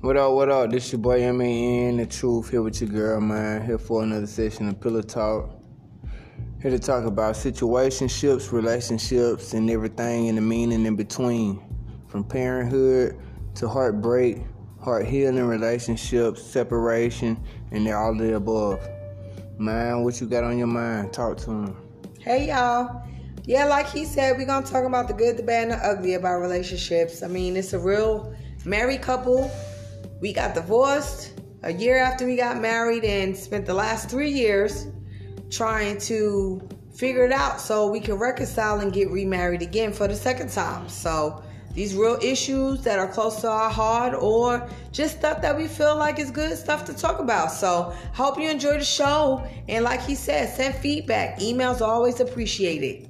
What up, what up? This your boy M-A-N, The Truth, here with your girl, man. Here for another session of Pillow Talk. Here to talk about situationships, relationships, and everything in the meaning in between. From parenthood to heartbreak, heart healing, relationships, separation, and all the above. Man, what you got on your mind? Talk to him. Hey y'all. Yeah, like he said, we're gonna talk about the good, the bad, and the ugly about relationships. I mean, it's a real married couple we got divorced a year after we got married and spent the last three years trying to figure it out so we can reconcile and get remarried again for the second time. So these real issues that are close to our heart or just stuff that we feel like is good stuff to talk about. So hope you enjoy the show. And like he said, send feedback. Emails always appreciated.